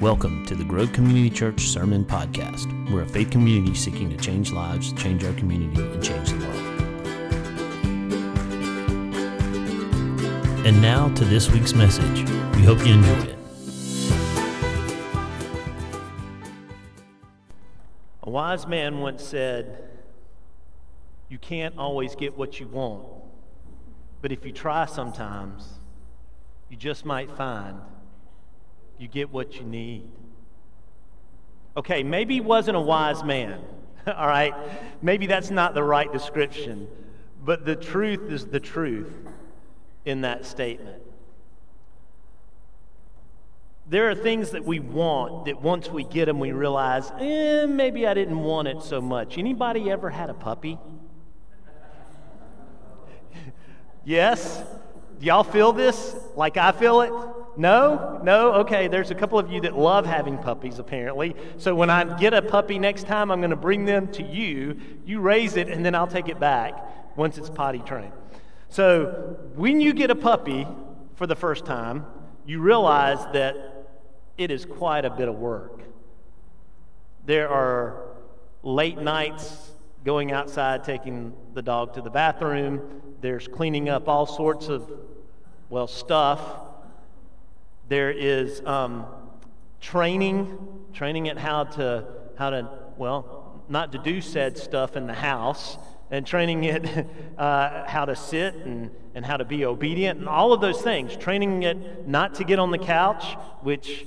Welcome to the Grove Community Church Sermon Podcast. We're a faith community seeking to change lives, change our community, and change the world. And now to this week's message. We hope you enjoy it. A wise man once said, You can't always get what you want, but if you try sometimes, you just might find you get what you need. Okay, maybe he wasn't a wise man, all right? Maybe that's not the right description, but the truth is the truth in that statement. There are things that we want that once we get them, we realize, eh, maybe I didn't want it so much. Anybody ever had a puppy? yes? Y'all feel this like I feel it? No? No? Okay, there's a couple of you that love having puppies, apparently. So when I get a puppy next time, I'm going to bring them to you. You raise it, and then I'll take it back once it's potty trained. So when you get a puppy for the first time, you realize that it is quite a bit of work. There are late nights going outside, taking the dog to the bathroom. There's cleaning up all sorts of, well, stuff there is um, training, training at how to, how to, well, not to do said stuff in the house, and training it uh, how to sit and, and how to be obedient, and all of those things. Training it not to get on the couch, which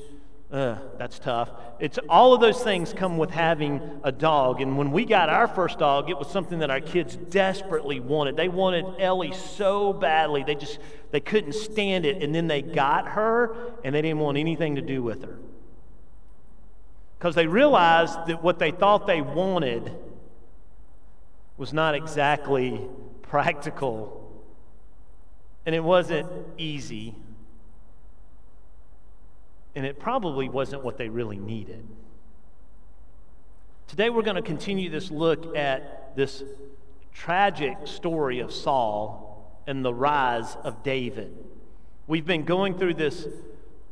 uh, that's tough. It's all of those things come with having a dog. And when we got our first dog, it was something that our kids desperately wanted. They wanted Ellie so badly. They just they couldn't stand it. And then they got her and they didn't want anything to do with her. Because they realized that what they thought they wanted was not exactly practical. And it wasn't easy and it probably wasn't what they really needed. Today, we're going to continue this look at this tragic story of Saul and the rise of David. We've been going through this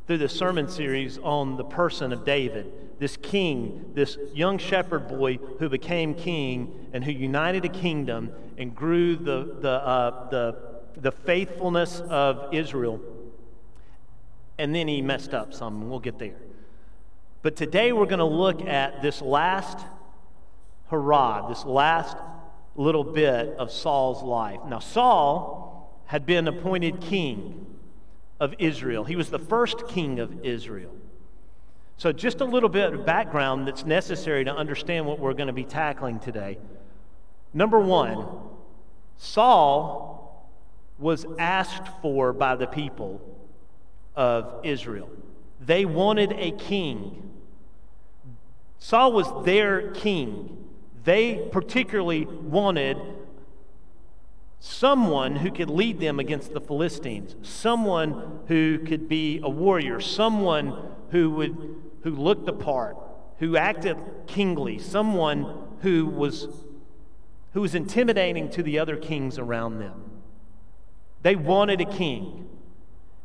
through the sermon series on the person of David, this king, this young shepherd boy who became king and who united a kingdom and grew the, the, uh, the, the faithfulness of Israel and then he messed up some, we'll get there. But today we're going to look at this last hurrah, this last little bit of Saul's life. Now, Saul had been appointed king of Israel, he was the first king of Israel. So, just a little bit of background that's necessary to understand what we're going to be tackling today. Number one, Saul was asked for by the people of Israel. They wanted a king. Saul was their king. They particularly wanted someone who could lead them against the Philistines, someone who could be a warrior, someone who would who looked the part, who acted kingly, someone who was who was intimidating to the other kings around them. They wanted a king.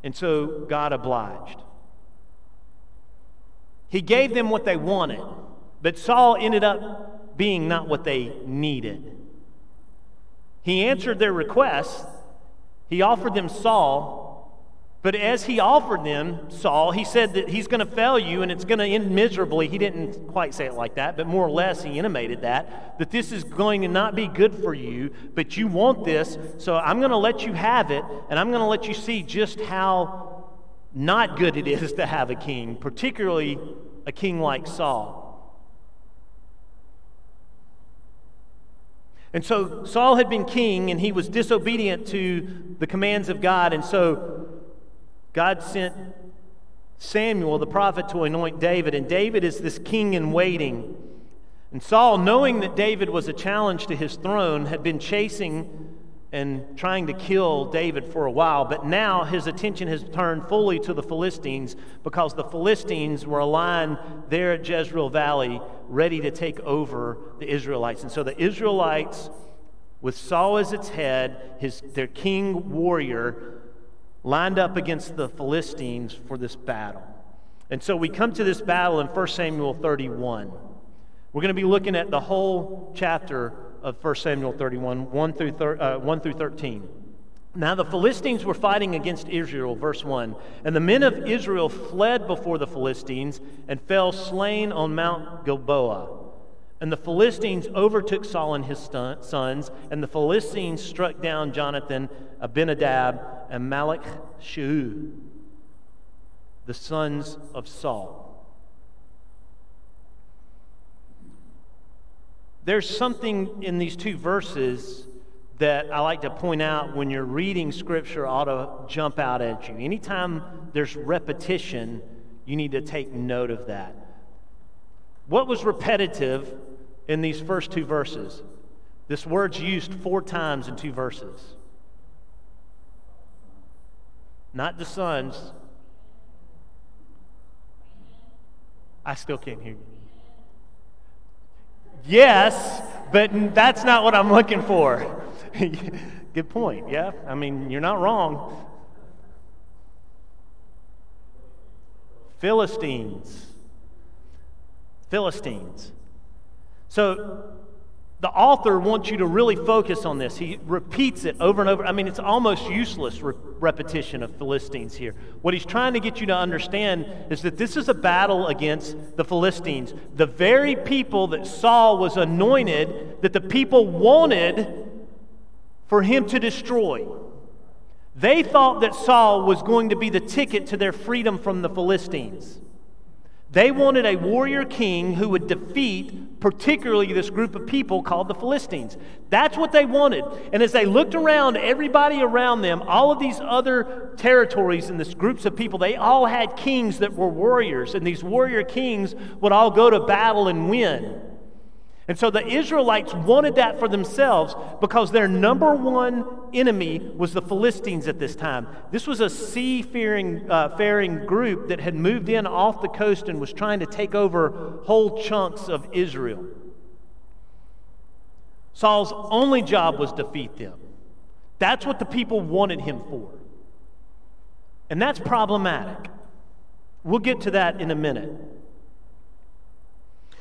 And so God obliged. He gave them what they wanted, but Saul ended up being not what they needed. He answered their requests. He offered them Saul, but as he offered them Saul, he said that he's going to fail you and it's going to end miserably. He didn't quite say it like that, but more or less he intimated that, that this is going to not be good for you, but you want this, so I'm going to let you have it, and I'm going to let you see just how not good it is to have a king, particularly a king like Saul. And so Saul had been king and he was disobedient to the commands of God, and so God sent Samuel, the prophet, to anoint David, and David is this king in waiting. And Saul, knowing that David was a challenge to his throne, had been chasing and trying to kill David for a while, but now his attention has turned fully to the Philistines because the Philistines were aligned there at Jezreel Valley, ready to take over the Israelites. And so the Israelites, with Saul as its head, his, their king warrior, lined up against the Philistines for this battle. And so we come to this battle in 1 Samuel 31. We're going to be looking at the whole chapter of 1 Samuel 31, 1 through, thir- uh, 1 through 13. Now the Philistines were fighting against Israel, verse 1. And the men of Israel fled before the Philistines and fell slain on Mount Gilboa. And the Philistines overtook Saul and his sons, and the Philistines struck down Jonathan, Abinadab, and Malach Shaul, the sons of Saul. There's something in these two verses that I like to point out when you're reading scripture ought to jump out at you. Anytime there's repetition, you need to take note of that. What was repetitive in these first two verses? This word's used four times in two verses. Not the sons. I still can't hear you. Yes, but that's not what I'm looking for. Good point. Yeah, I mean, you're not wrong. Philistines. Philistines. So the author wants you to really focus on this. He repeats it over and over. I mean, it's almost useless re- repetition of Philistines here. What he's trying to get you to understand is that this is a battle against the Philistines, the very people that Saul was anointed, that the people wanted for him to destroy. They thought that Saul was going to be the ticket to their freedom from the Philistines. They wanted a warrior king who would defeat, particularly this group of people called the Philistines. That's what they wanted. And as they looked around, everybody around them, all of these other territories and these groups of people, they all had kings that were warriors. And these warrior kings would all go to battle and win. And so the Israelites wanted that for themselves because their number one enemy was the Philistines at this time. This was a sea-faring uh, faring group that had moved in off the coast and was trying to take over whole chunks of Israel. Saul's only job was defeat them. That's what the people wanted him for. And that's problematic. We'll get to that in a minute.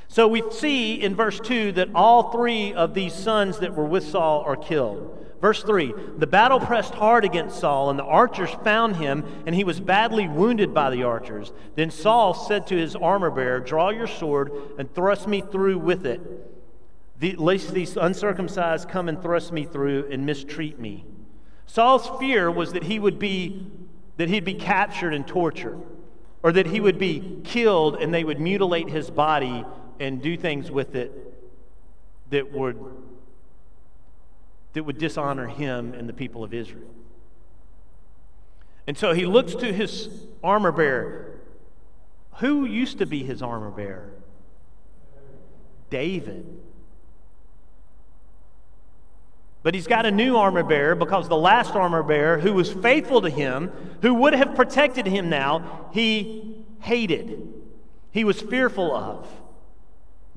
So we see in verse 2 that all three of these sons that were with Saul are killed. Verse 3 The battle pressed hard against Saul, and the archers found him, and he was badly wounded by the archers. Then Saul said to his armor bearer, Draw your sword and thrust me through with it, lest these uncircumcised come and thrust me through and mistreat me. Saul's fear was that he would be that he'd be captured and tortured, or that he would be killed and they would mutilate his body and do things with it that would that would dishonor him and the people of Israel. And so he looks to his armor bearer. Who used to be his armor bearer? David. But he's got a new armor bearer because the last armor bearer, who was faithful to him, who would have protected him now, he hated. He was fearful of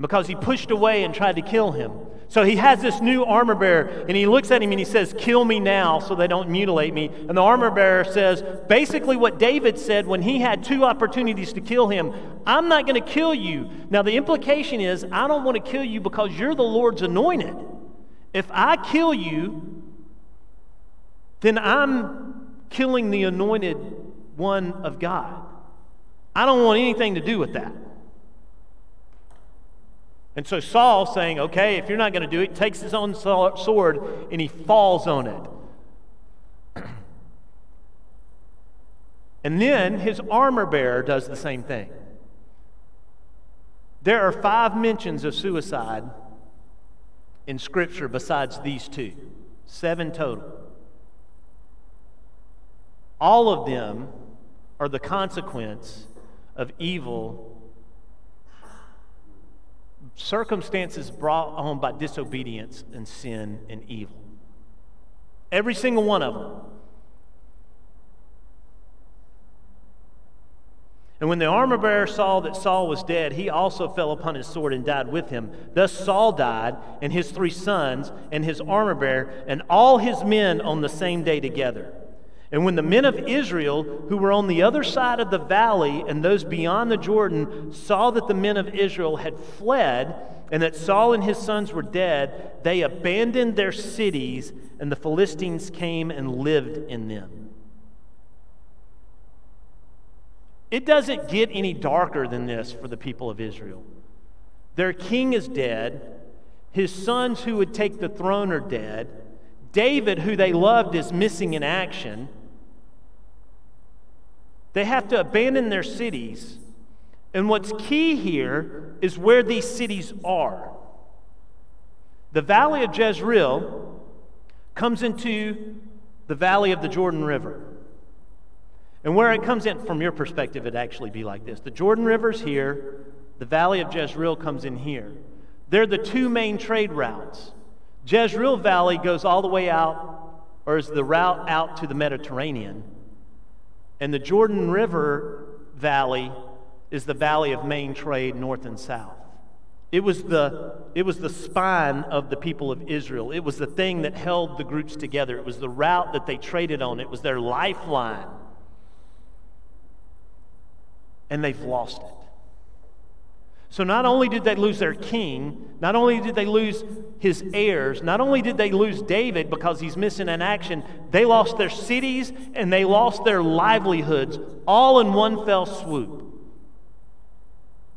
because he pushed away and tried to kill him. So he has this new armor bearer, and he looks at him and he says, Kill me now so they don't mutilate me. And the armor bearer says basically what David said when he had two opportunities to kill him I'm not going to kill you. Now, the implication is, I don't want to kill you because you're the Lord's anointed. If I kill you, then I'm killing the anointed one of God. I don't want anything to do with that. And so Saul saying, okay, if you're not going to do it, takes his own sword and he falls on it. and then his armor bearer does the same thing. There are five mentions of suicide in Scripture besides these two, seven total. All of them are the consequence of evil circumstances brought on by disobedience and sin and evil. Every single one of them. And when the armor bearer saw that Saul was dead, he also fell upon his sword and died with him. Thus Saul died, and his three sons, and his armor bearer, and all his men on the same day together. And when the men of Israel, who were on the other side of the valley and those beyond the Jordan, saw that the men of Israel had fled and that Saul and his sons were dead, they abandoned their cities, and the Philistines came and lived in them. It doesn't get any darker than this for the people of Israel. Their king is dead, his sons who would take the throne are dead, David, who they loved, is missing in action. They have to abandon their cities. And what's key here is where these cities are. The valley of Jezreel comes into the valley of the Jordan River. And where it comes in, from your perspective, it'd actually be like this the Jordan River's here, the valley of Jezreel comes in here. They're the two main trade routes. Jezreel Valley goes all the way out, or is the route out to the Mediterranean. And the Jordan River Valley is the valley of main trade north and south. It was, the, it was the spine of the people of Israel. It was the thing that held the groups together. It was the route that they traded on. It was their lifeline. And they've lost it. So not only did they lose their king, not only did they lose his heirs, not only did they lose David because he's missing in action, they lost their cities and they lost their livelihoods all in one fell swoop.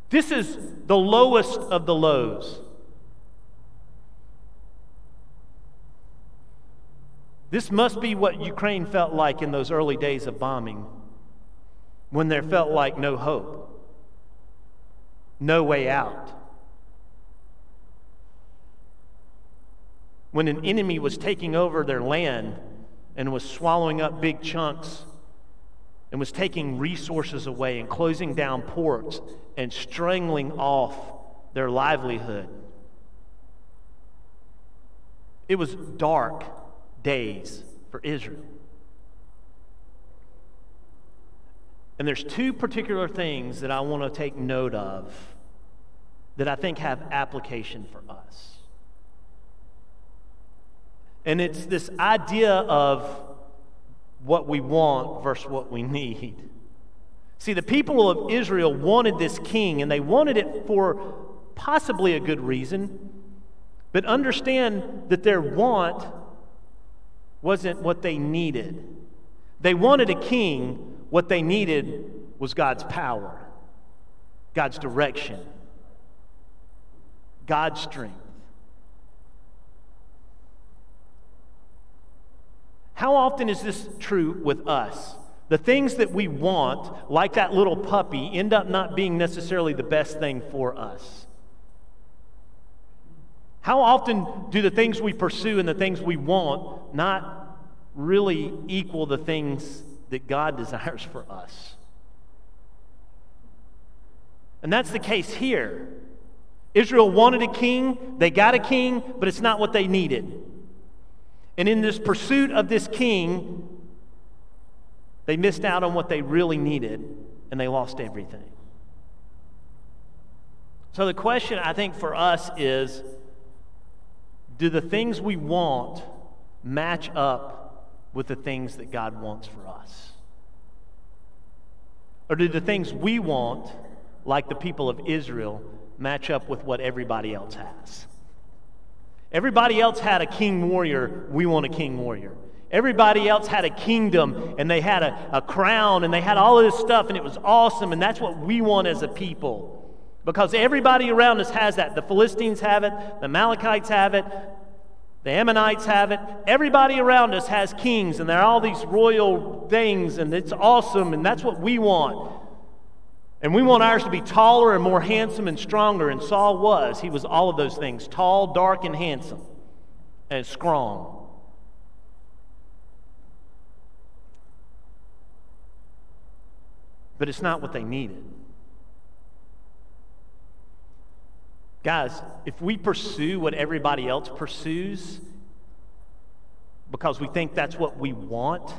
This is the lowest of the lows. This must be what Ukraine felt like in those early days of bombing when there felt like no hope no way out. When an enemy was taking over their land and was swallowing up big chunks and was taking resources away and closing down ports and strangling off their livelihood. It was dark days for Israel. And there's two particular things that I want to take note of that I think have application for us. And it's this idea of what we want versus what we need. See, the people of Israel wanted this king, and they wanted it for possibly a good reason, but understand that their want wasn't what they needed. They wanted a king what they needed was God's power, God's direction, God's strength. How often is this true with us? The things that we want, like that little puppy, end up not being necessarily the best thing for us. How often do the things we pursue and the things we want not really equal the things that God desires for us. And that's the case here. Israel wanted a king, they got a king, but it's not what they needed. And in this pursuit of this king, they missed out on what they really needed and they lost everything. So the question I think for us is do the things we want match up with the things that God wants for us? Or do the things we want, like the people of Israel, match up with what everybody else has? Everybody else had a king warrior, we want a king warrior. Everybody else had a kingdom and they had a, a crown and they had all of this stuff and it was awesome, and that's what we want as a people. Because everybody around us has that. The Philistines have it, the Amalekites have it, the Ammonites have it. Everybody around us has kings, and they're all these royal things, and it's awesome, and that's what we want. And we want ours to be taller and more handsome and stronger, and Saul was. He was all of those things tall, dark, and handsome, and strong. But it's not what they needed. Guys, if we pursue what everybody else pursues because we think that's what we want,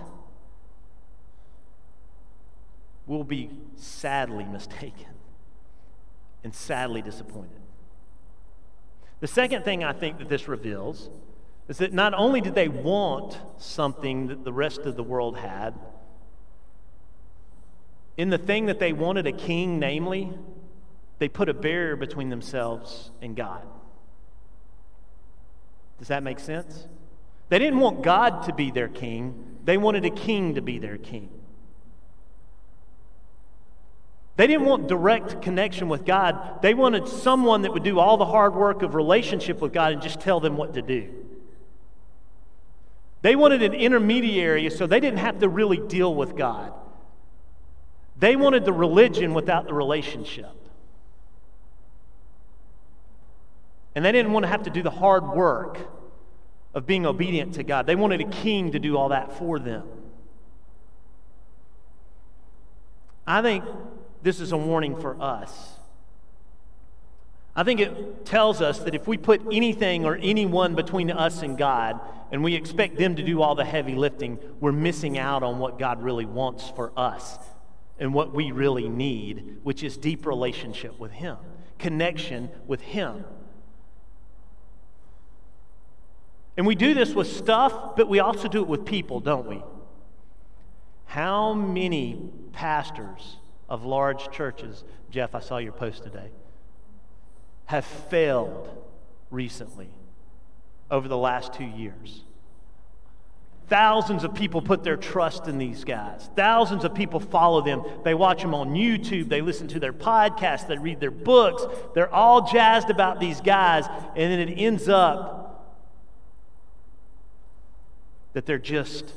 we'll be sadly mistaken and sadly disappointed. The second thing I think that this reveals is that not only did they want something that the rest of the world had, in the thing that they wanted a king, namely, they put a barrier between themselves and God. Does that make sense? They didn't want God to be their king, they wanted a king to be their king. They didn't want direct connection with God. They wanted someone that would do all the hard work of relationship with God and just tell them what to do. They wanted an intermediary so they didn't have to really deal with God. They wanted the religion without the relationship. And they didn't want to have to do the hard work of being obedient to God. They wanted a king to do all that for them. I think this is a warning for us. I think it tells us that if we put anything or anyone between us and God and we expect them to do all the heavy lifting, we're missing out on what God really wants for us and what we really need, which is deep relationship with Him, connection with Him. And we do this with stuff, but we also do it with people, don't we? How many pastors of large churches, Jeff, I saw your post today, have failed recently over the last two years? Thousands of people put their trust in these guys. Thousands of people follow them. They watch them on YouTube. They listen to their podcasts. They read their books. They're all jazzed about these guys. And then it ends up that they're just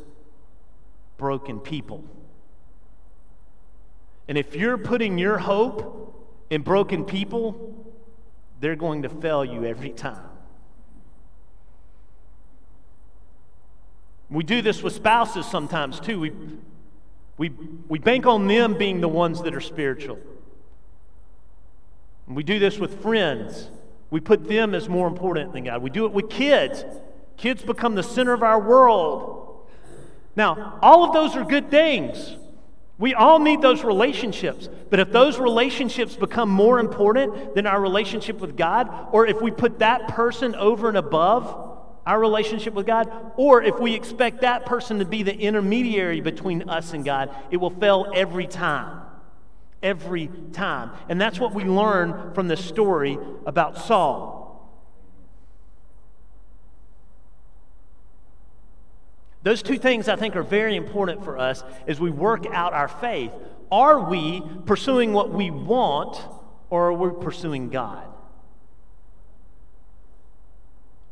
broken people. And if you're putting your hope in broken people, they're going to fail you every time. We do this with spouses sometimes too. We, we, we bank on them being the ones that are spiritual. And we do this with friends. We put them as more important than God. We do it with kids. Kids become the center of our world. Now, all of those are good things. We all need those relationships. But if those relationships become more important than our relationship with God, or if we put that person over and above our relationship with God, or if we expect that person to be the intermediary between us and God, it will fail every time. Every time. And that's what we learn from the story about Saul. Those two things I think are very important for us as we work out our faith. Are we pursuing what we want, or are we pursuing God?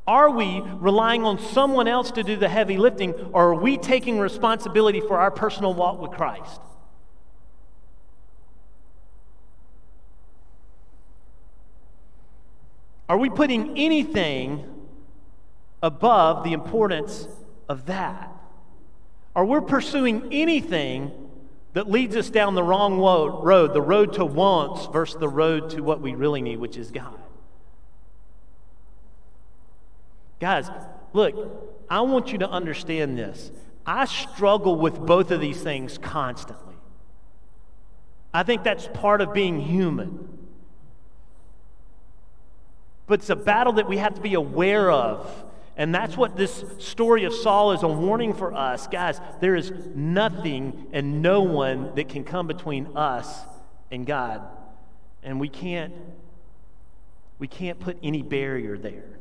Are we relying on someone else to do the heavy lifting, or are we taking responsibility for our personal walk with Christ? Are we putting anything above the importance of that? Or we're pursuing anything that leads us down the wrong road, the road to wants versus the road to what we really need, which is God? Guys, look, I want you to understand this. I struggle with both of these things constantly. I think that's part of being human. But it's a battle that we have to be aware of. And that's what this story of Saul is a warning for us. Guys, there is nothing and no one that can come between us and God. And we can't we can't put any barrier there.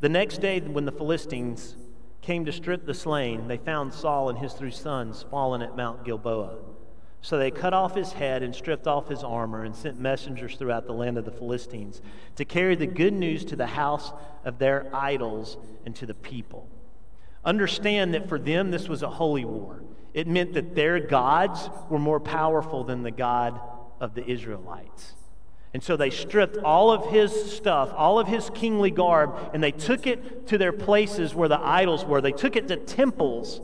The next day, when the Philistines came to strip the slain, they found Saul and his three sons fallen at Mount Gilboa. So they cut off his head and stripped off his armor and sent messengers throughout the land of the Philistines to carry the good news to the house of their idols and to the people. Understand that for them, this was a holy war. It meant that their gods were more powerful than the God of the Israelites. And so they stripped all of his stuff, all of his kingly garb, and they took it to their places where the idols were. They took it to temples,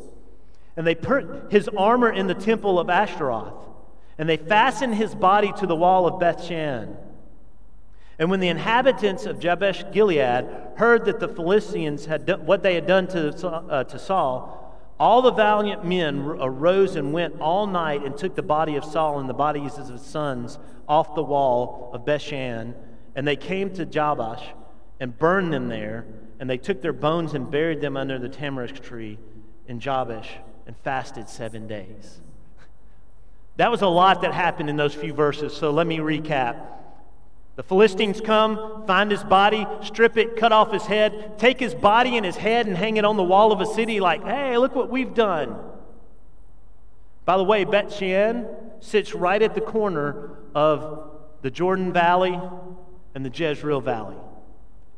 and they put his armor in the temple of Ashtaroth, and they fastened his body to the wall of Bethshan. And when the inhabitants of Jabesh Gilead heard that the Philistines had done what they had done to, uh, to Saul, All the valiant men arose and went all night and took the body of Saul and the bodies of his sons off the wall of Bethshan. And they came to Jabesh and burned them there. And they took their bones and buried them under the tamarisk tree in Jabesh and fasted seven days. That was a lot that happened in those few verses, so let me recap. The Philistines come, find his body, strip it, cut off his head, take his body and his head and hang it on the wall of a city, like, hey, look what we've done. By the way, Bet Shean sits right at the corner of the Jordan Valley and the Jezreel Valley.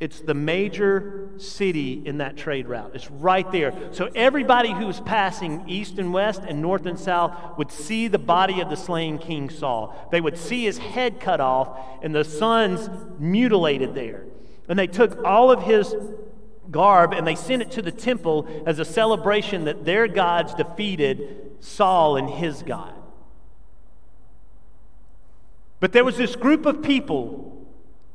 It's the major city in that trade route. It's right there. So everybody who was passing east and west and north and south would see the body of the slain King Saul. They would see his head cut off and the sons mutilated there. And they took all of his garb and they sent it to the temple as a celebration that their gods defeated Saul and his God. But there was this group of people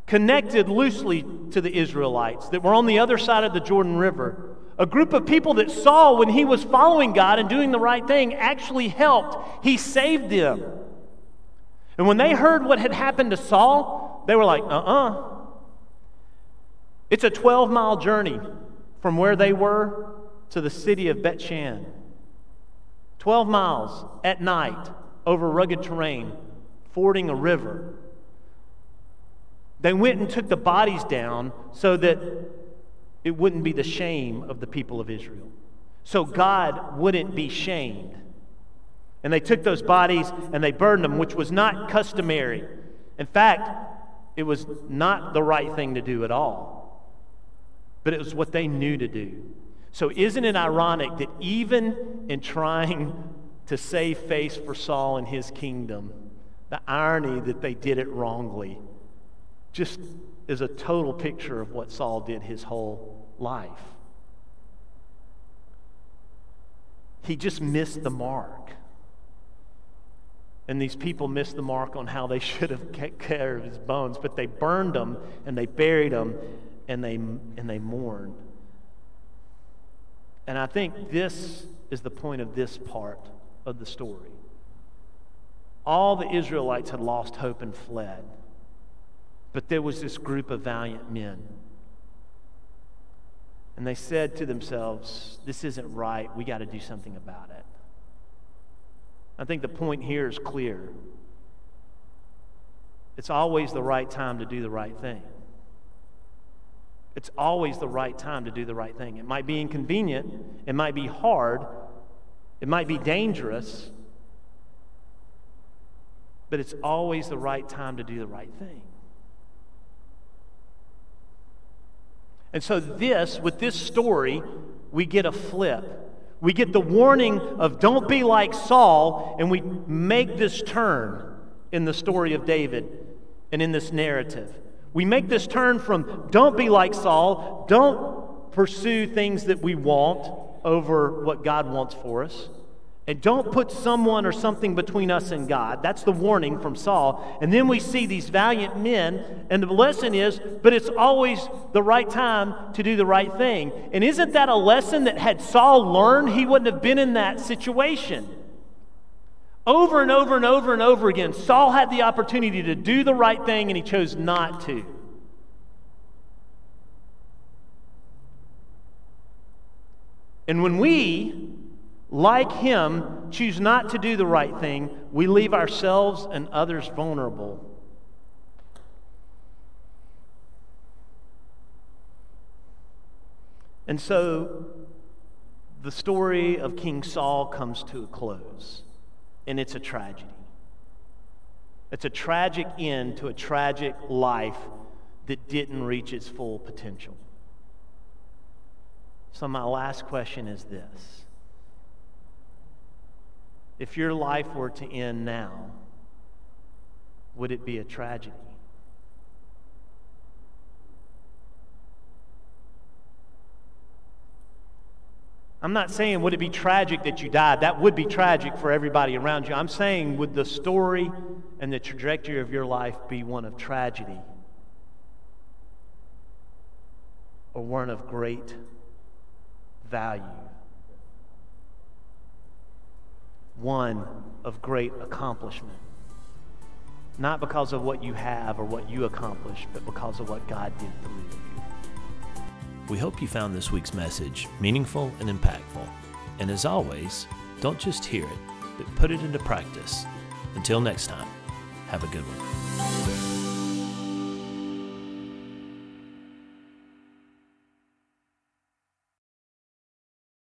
connected loosely to the Israelites that were on the other side of the Jordan River. A group of people that Saul when he was following God and doing the right thing actually helped. He saved them. And when they heard what had happened to Saul, they were like, uh uh-uh. uh. It's a 12 mile journey from where they were to the city of Bethshan. 12 miles at night over rugged terrain, fording a river. They went and took the bodies down so that it wouldn't be the shame of the people of Israel. So God wouldn't be shamed. And they took those bodies and they burned them, which was not customary. In fact, it was not the right thing to do at all. But it was what they knew to do. So, isn't it ironic that even in trying to save face for Saul and his kingdom, the irony that they did it wrongly just is a total picture of what Saul did his whole life. He just missed the mark. And these people missed the mark on how they should have taken care of his bones, but they burned them and they buried them and they, and they mourned. And I think this is the point of this part of the story. All the Israelites had lost hope and fled. But there was this group of valiant men. And they said to themselves, This isn't right. We got to do something about it. I think the point here is clear. It's always the right time to do the right thing. It's always the right time to do the right thing. It might be inconvenient, it might be hard, it might be dangerous, but it's always the right time to do the right thing. And so, this, with this story, we get a flip. We get the warning of don't be like Saul, and we make this turn in the story of David and in this narrative. We make this turn from don't be like Saul, don't pursue things that we want over what God wants for us. And don't put someone or something between us and God. That's the warning from Saul. And then we see these valiant men, and the lesson is, but it's always the right time to do the right thing. And isn't that a lesson that had Saul learned, he wouldn't have been in that situation? Over and over and over and over again, Saul had the opportunity to do the right thing, and he chose not to. And when we like him, choose not to do the right thing, we leave ourselves and others vulnerable. And so the story of King Saul comes to a close, and it's a tragedy. It's a tragic end to a tragic life that didn't reach its full potential. So, my last question is this if your life were to end now, would it be a tragedy? I'm not saying would it be tragic that you died. That would be tragic for everybody around you. I'm saying would the story and the trajectory of your life be one of tragedy or one of great value? One of great accomplishment. Not because of what you have or what you accomplished, but because of what God did through you. We hope you found this week's message meaningful and impactful. And as always, don't just hear it, but put it into practice. Until next time, have a good one.